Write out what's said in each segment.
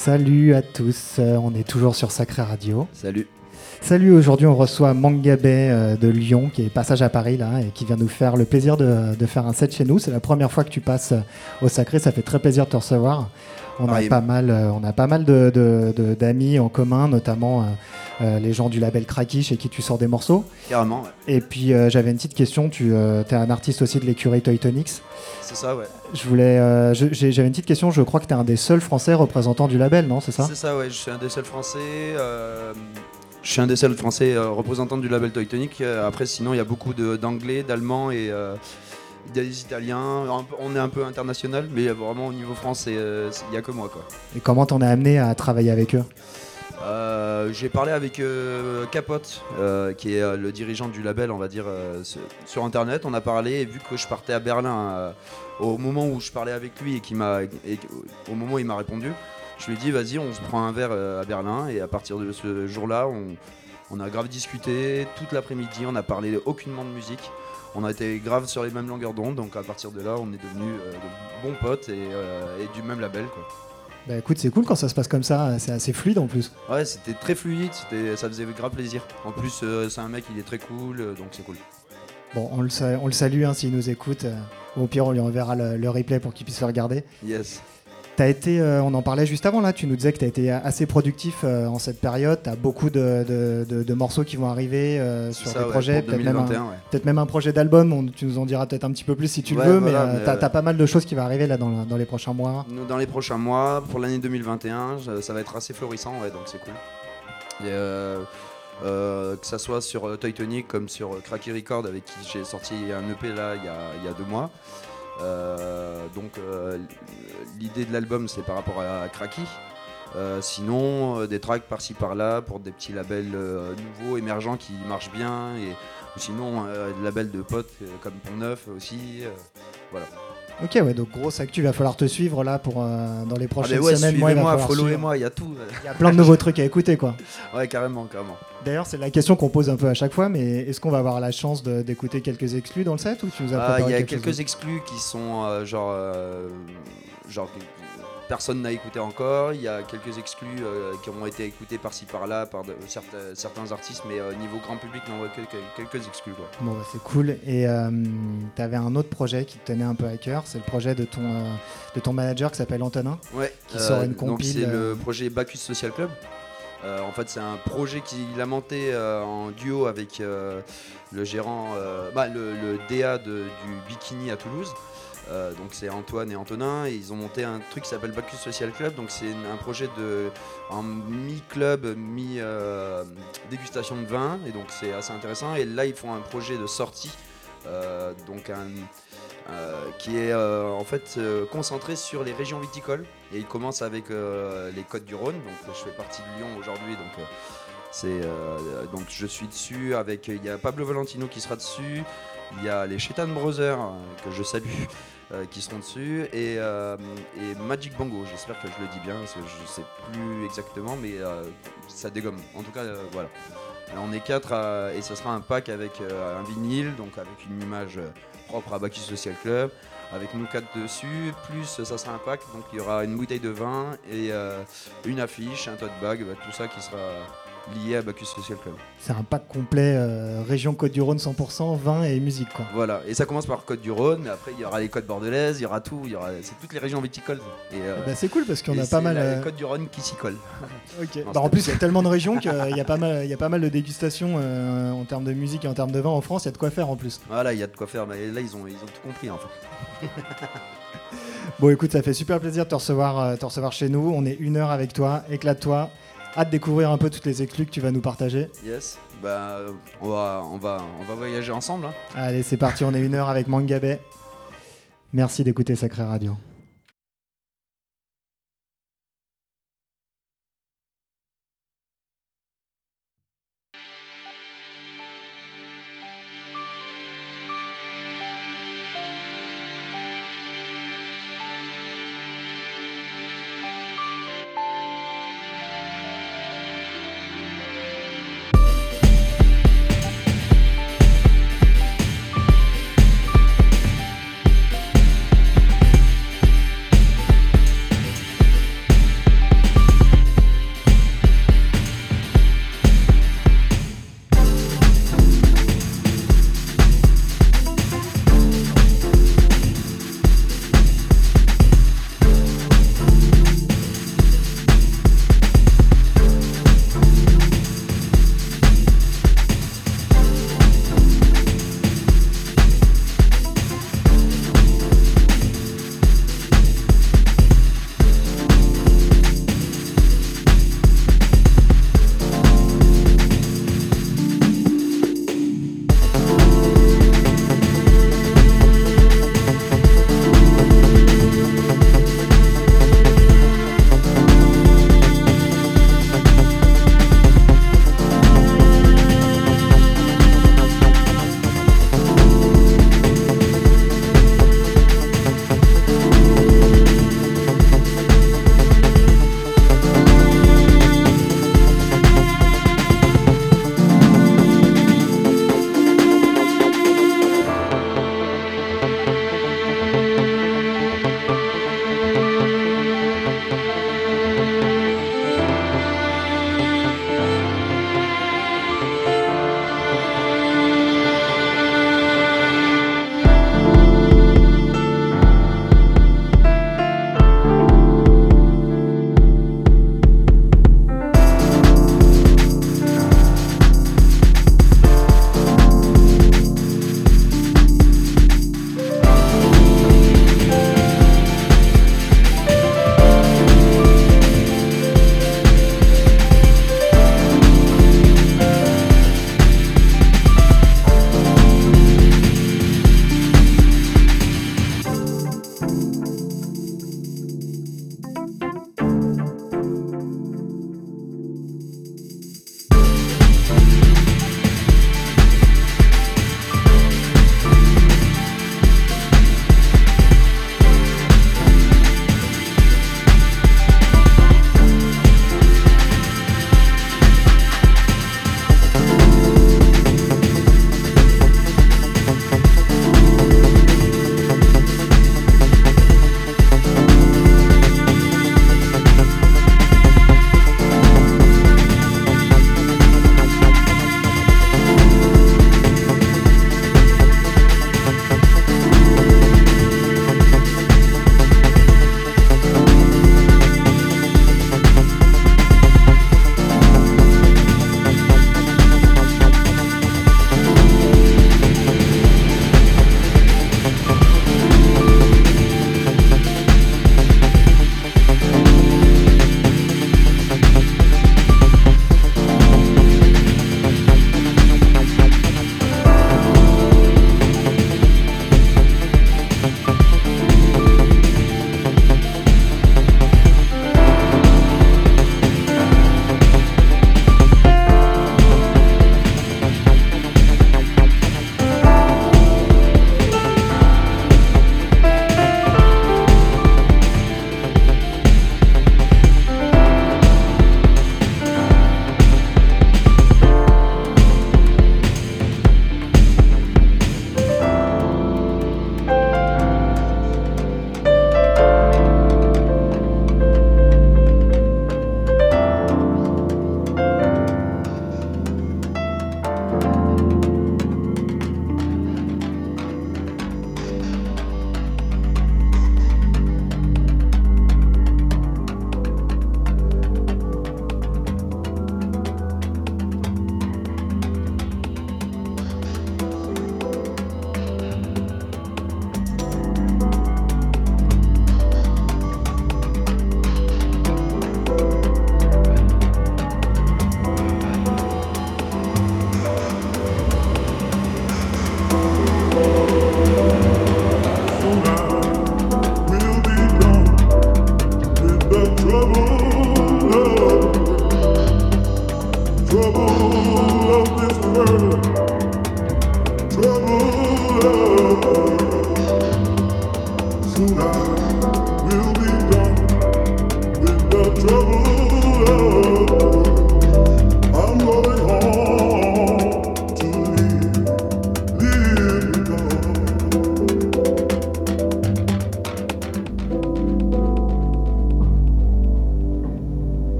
Salut à tous, euh, on est toujours sur Sacré Radio. Salut. Salut, aujourd'hui on reçoit Mangabé euh, de Lyon qui est passage à Paris là et qui vient nous faire le plaisir de, de faire un set chez nous. C'est la première fois que tu passes euh, au Sacré, ça fait très plaisir de te recevoir. On a pas mal, euh, on a pas mal de- de- de- d'amis en commun, notamment euh, les gens du label Cracky chez qui tu sors des morceaux. Carrément, ouais. Et puis euh, j'avais une petite question, tu es un artiste aussi de l'écurie Toy Tonics. c'est ça, ouais. Je voulais, j'avais une petite question, je crois que tu es un des seuls français représentants du label, non C'est ça? C'est ça, ouais. Je suis un des seuls français. Je suis un des seuls français euh, représentants du label Toytonic. Euh, après, sinon, il y a beaucoup d'anglais, d'allemands et euh, des italiens. On est un peu international, mais vraiment au niveau français, euh, il n'y a que moi, quoi. Et comment t'en as amené à travailler avec eux? Euh, J'ai parlé avec euh, Capote, euh, qui est le dirigeant du label, on va dire, sur- internet. On a parlé et vu que je partais à Berlin au moment où je parlais avec lui et, qu'il m'a, et au moment où il m'a répondu, je lui ai dit vas-y, on se prend un verre euh, à Berlin. Et à partir de ce jour-là, on, on a grave discuté toute l'après-midi. On a parlé aucunement de musique. On a été grave sur les mêmes longueurs d'onde. Donc à partir de là, on est devenus euh, de bons potes et, euh, et du même label. Quoi. Bah écoute, c'est cool quand ça se passe comme ça, c'est assez fluide en plus. Ouais, c'était très fluide, c'était- ça faisait grave plaisir. En plus, euh, c'est un mec, il est très cool, donc c'est cool. Bon, on le, sa- on le salue hein, s'il nous écoute. au pire, on lui enverra le, le replay pour qu'il puisse le regarder. Yes. T'as été, euh, on en parlait juste avant là, tu nous disais que tu as été assez productif euh, en cette période. Tu as beaucoup de, de- de- de morceaux qui vont arriver euh, sur ça, ouais, projets, peut-être même, un- 2021, ouais. peut-être même un projet d'album. Tu nous en diras peut-être un petit peu plus si tu le veux, voilà, mais, mais, t'as euh, t'as pas mal de choses qui vont arriver là dans, les prochains mois. Dans les prochains mois, pour l'année 2021, je- ça va être assez florissant, ouais, donc c'est cool. Et, que ça soit sur Toy Tonic comme sur Cracky Record avec qui j'ai sorti un EP là il y a, il y a deux mois. Euh, donc euh, l'idée de l'album c'est par rapport à Cracky. Euh, sinon, des tracks par-ci par-là pour des petits labels nouveaux, émergents qui marchent bien. Et, ou sinon, des labels de potes comme Pont Neuf aussi. voilà. Ok, ouais, donc grosse actu, il va falloir te suivre là pour euh, dans les Ah, prochaines mais ouais, semaines. mois, il va suivez-moi, falloir suivre. followez-moi, il y a tout. Il y a plein de nouveaux trucs à écouter quoi. Ouais, carrément, carrément. D'ailleurs, c'est la question qu'on pose un peu à chaque fois, mais est-ce qu'on va avoir la chance d'écouter quelques exclus dans le set ou tu nous as Ah, Il y a quelques exclus qui sont euh, genre, euh, genre personne n'a écouté encore. Il y a quelques exclus euh, qui ont été écoutés par-ci par-là par de- certains, certains artistes, mais euh, niveau grand public, non, ouais, quelques, quelques exclus. Quoi. Bon, bah, c'est cool. Et tu avais un autre projet qui te tenait un peu à cœur, c'est le projet de ton, euh, de ton manager qui s'appelle Antonin. Ouais, Qui sort une donc compile, c'est euh, le projet Bacchus Social Club. Euh, en fait, c'est un projet qu'il a monté euh, en duo avec euh, le gérant, euh, bah, le, le DA de- du Bikini à Toulouse. Euh, donc c'est Antoine et Antonin et ils ont monté un truc qui s'appelle Bacchus Social Club. Donc c'est un projet de en mi-club, mi-dégustation de vin et donc c'est assez intéressant. Et là ils font un projet de sortie, euh, donc euh, qui est euh, en fait euh, concentré sur les régions viticoles. Et il commence avec euh, les Côtes du Rhône. Donc je fais partie de Lyon aujourd'hui. Donc euh, c'est euh, donc je suis dessus avec il y a Pablo Valentino qui sera dessus. Il y a les Chetan Brothers euh, que je salue euh, qui seront dessus et, euh, Magic Bongo. J'espère que je le dis bien parce que je sais plus exactement, mais euh, ça dégomme. En tout cas, voilà. Là, on est quatre et ce sera un pack avec un vinyle, donc avec une image propre à Bacchus Social Club, avec nous quatre dessus, plus ça sera un pack, donc il y aura une bouteille de vin et une affiche, un tote bag, bah, tout ça qui sera lié à Bacchus Social Club. C'est un pack complet euh, région Côte-du-Rhône 100%, vin et musique. Quoi. Voilà, et ça commence par Côte du Rhône, mais après il y aura les côtes bordelaises, il y aura tout, il y aura c'est toutes les régions viticoles. Et, euh, Bah, c'est cool parce qu'on a pas mal. la euh, Côte du Rhône qui s'y colle. Bah, en plus, il y a tellement de régions qu'il y a pas mal, il y a pas mal de dégustations euh, en termes de musique et en termes de vin en France. Il y a de quoi faire en plus. Voilà, il y a de quoi faire, mais là ils ont, ils ont tout compris en fait. Bon, écoute, ça fait super plaisir de te recevoir, te recevoir chez nous. On est une heure avec toi. Éclate-toi. Hâte de découvrir un peu toutes les exclus que tu vas nous partager. Yes, bah on va, on va, on va voyager ensemble. hein. Allez, c'est parti. On est une heure avec Mangabé. Merci d'écouter Sacré Radio.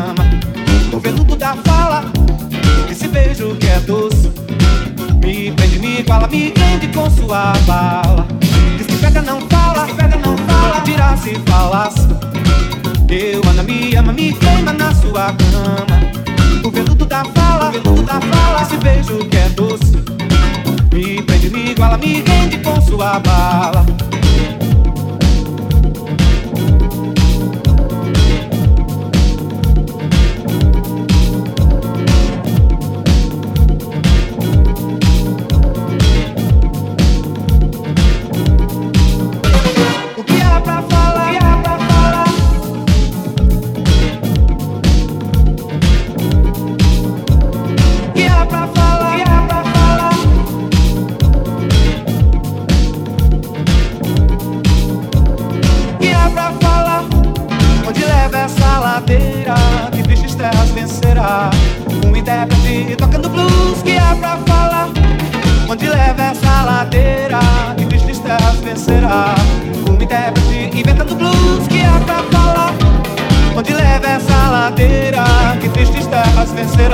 Cama. O veludo da fala, esse beijo que é doce. Me prende, me iguala, me prende com sua bala. Diz que pega não fala, diz que pega não fala, dirá se falasse. Eu amo, me ama, me queima na sua cama. O veludo da fala, o da fala, esse beijo que é doce. Me prende, me iguala, me rende com sua bala.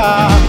lugar.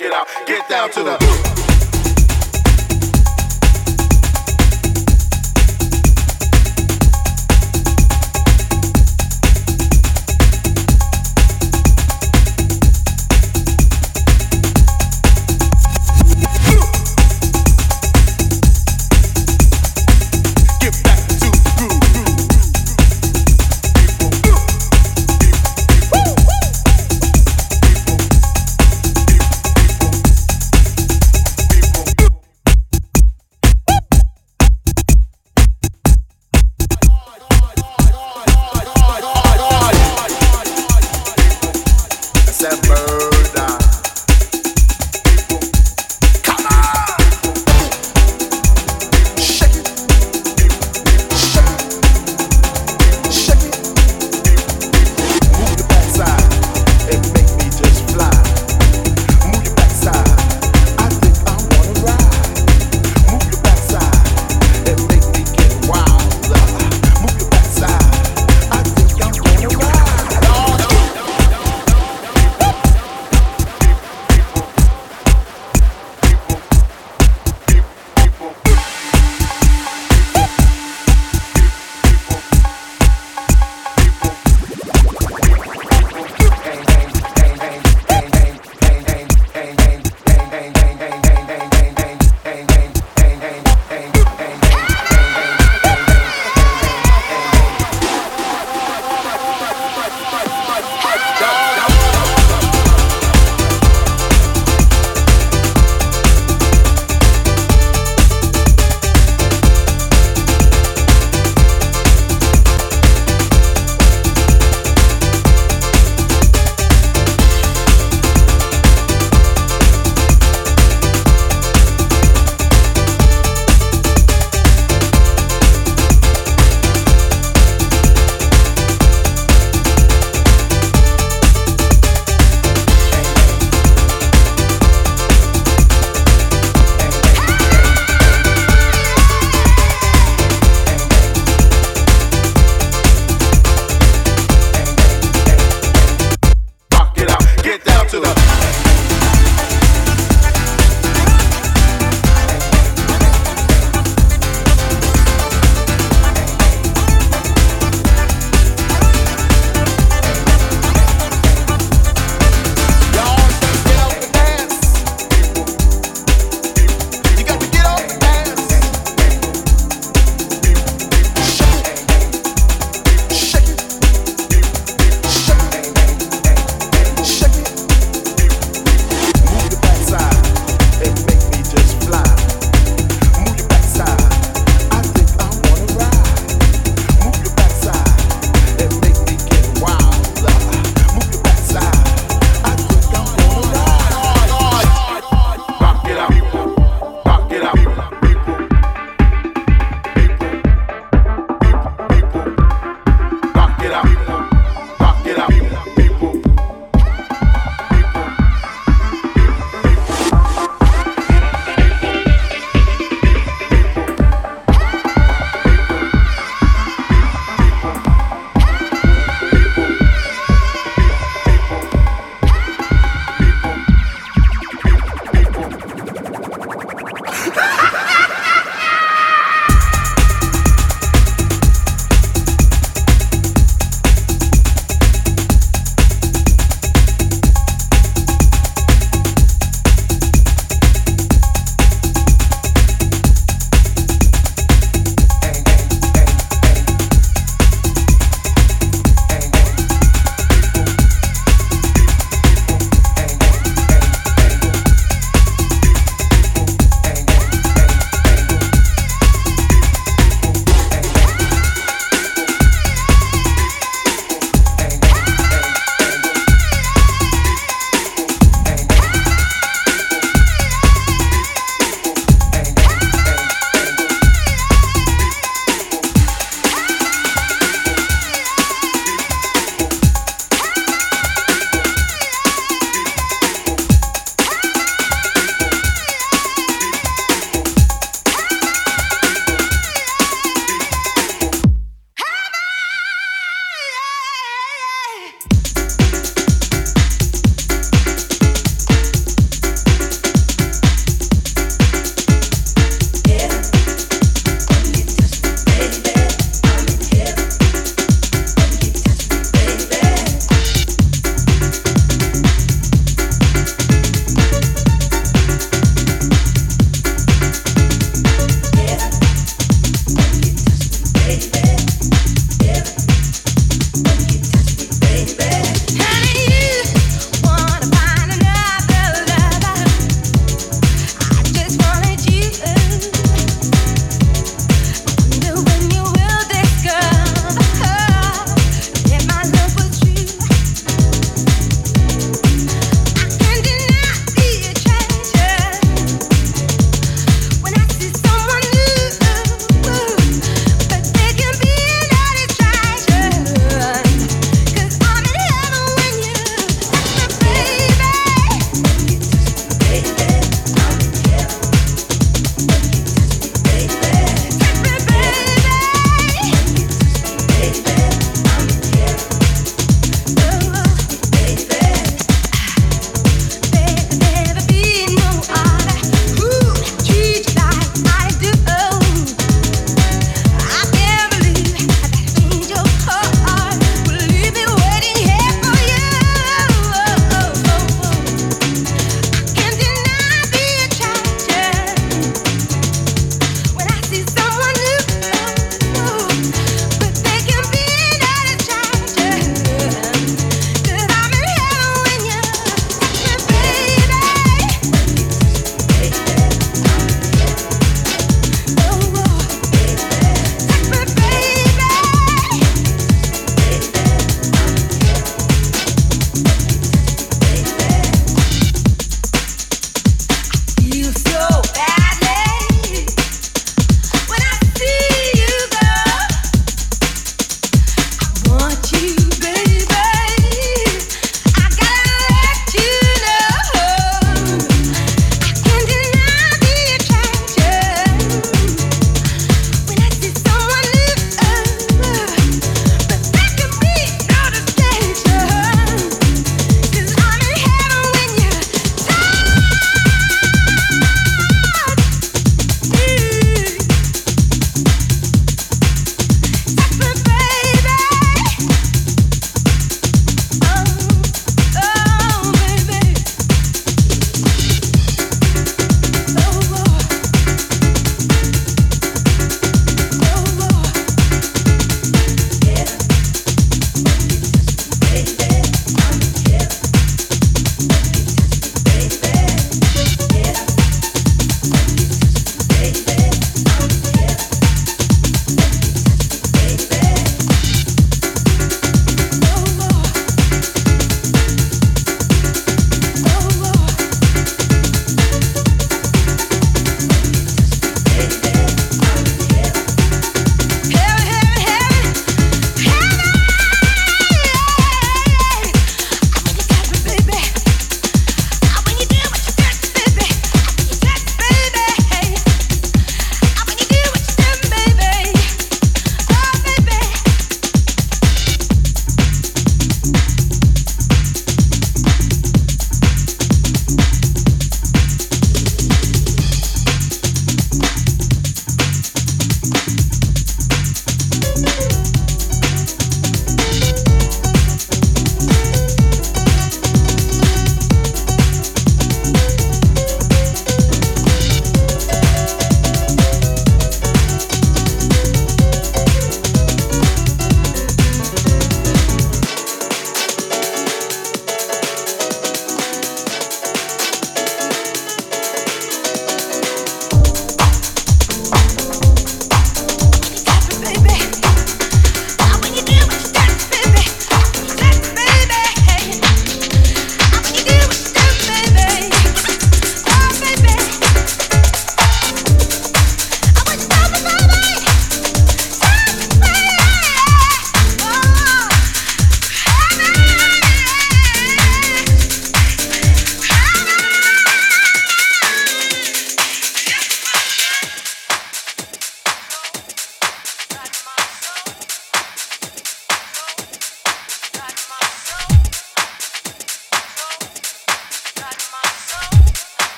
rock it out. Get down to the.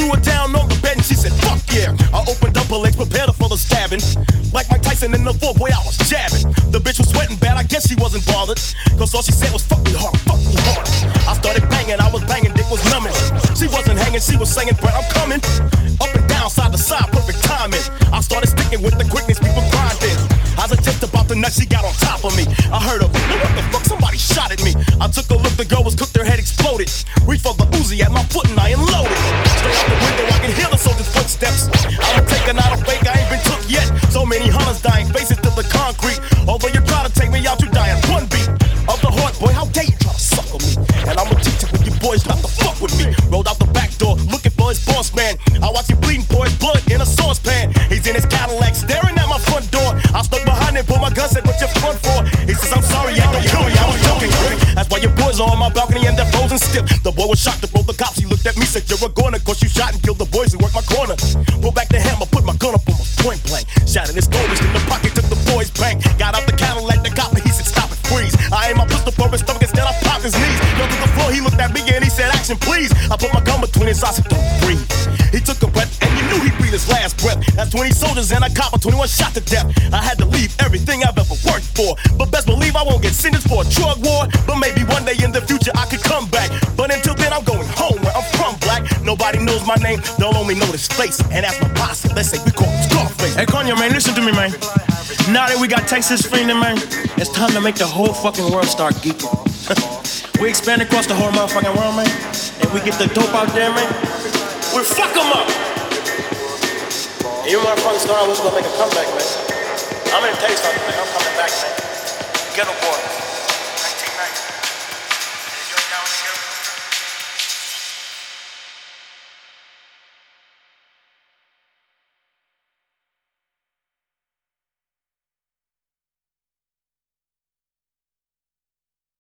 Threw her down on the bed and she said, Fuck yeah. I opened up her legs, prepared her for the stabbing. Like Mike Tyson in the floor, boy, I was jabbing. The bitch was sweating bad, I guess she wasn't bothered. Cause all she said was, Fuck me hard, fuck me hard. I started banging, I was banging, dick was numbing. She wasn't hanging, she was saying, Brett, I'm coming. Up and down, side to side, perfect timing. I started sticking with the quickness, people grinding. I was just about to nut, she got on top of me. I heard her, what the fuck, somebody shot at me. I took a look, the girl was cooked, her head exploded. Reached for the Uzi at my foot and I concrete. Although you try to take me out, you die in one beat. Of the heart, boy, how dare you try to suck on me? And I'ma teach you when you boys not to fuck with me. Rolled out the back door, looking for his boss man. I watch him bleeding for his blood in a saucepan. He's in his Cadillac, staring at my front door. I stuck behind him, pull my gun, said, What you front for? He says, I'm sorry, I don't kill me, I was joking. That's why your boys are on my balcony and they're frozen stiff. The boy was shocked to roll the cops. 21 shot to death. I had to leave everything I've ever worked for. But best believe I won't get sentenced for a drug war. But maybe one day in the future I could come back. But until then, I'm going home where I'm from, black. Nobody knows my name, they'll only know this face. And that's my posse, let's say we call him Scarface. Hey, Kanye, man, listen to me, man. Now that we got Texas freedom, man, it's time to make the whole fucking world start geeking. we expand across the whole motherfucking world, man, and we get the dope out there, man. We fuck you remember from the star. I was gonna make a comeback, man. I'm in the taste, I'm coming back, man. Get a boy.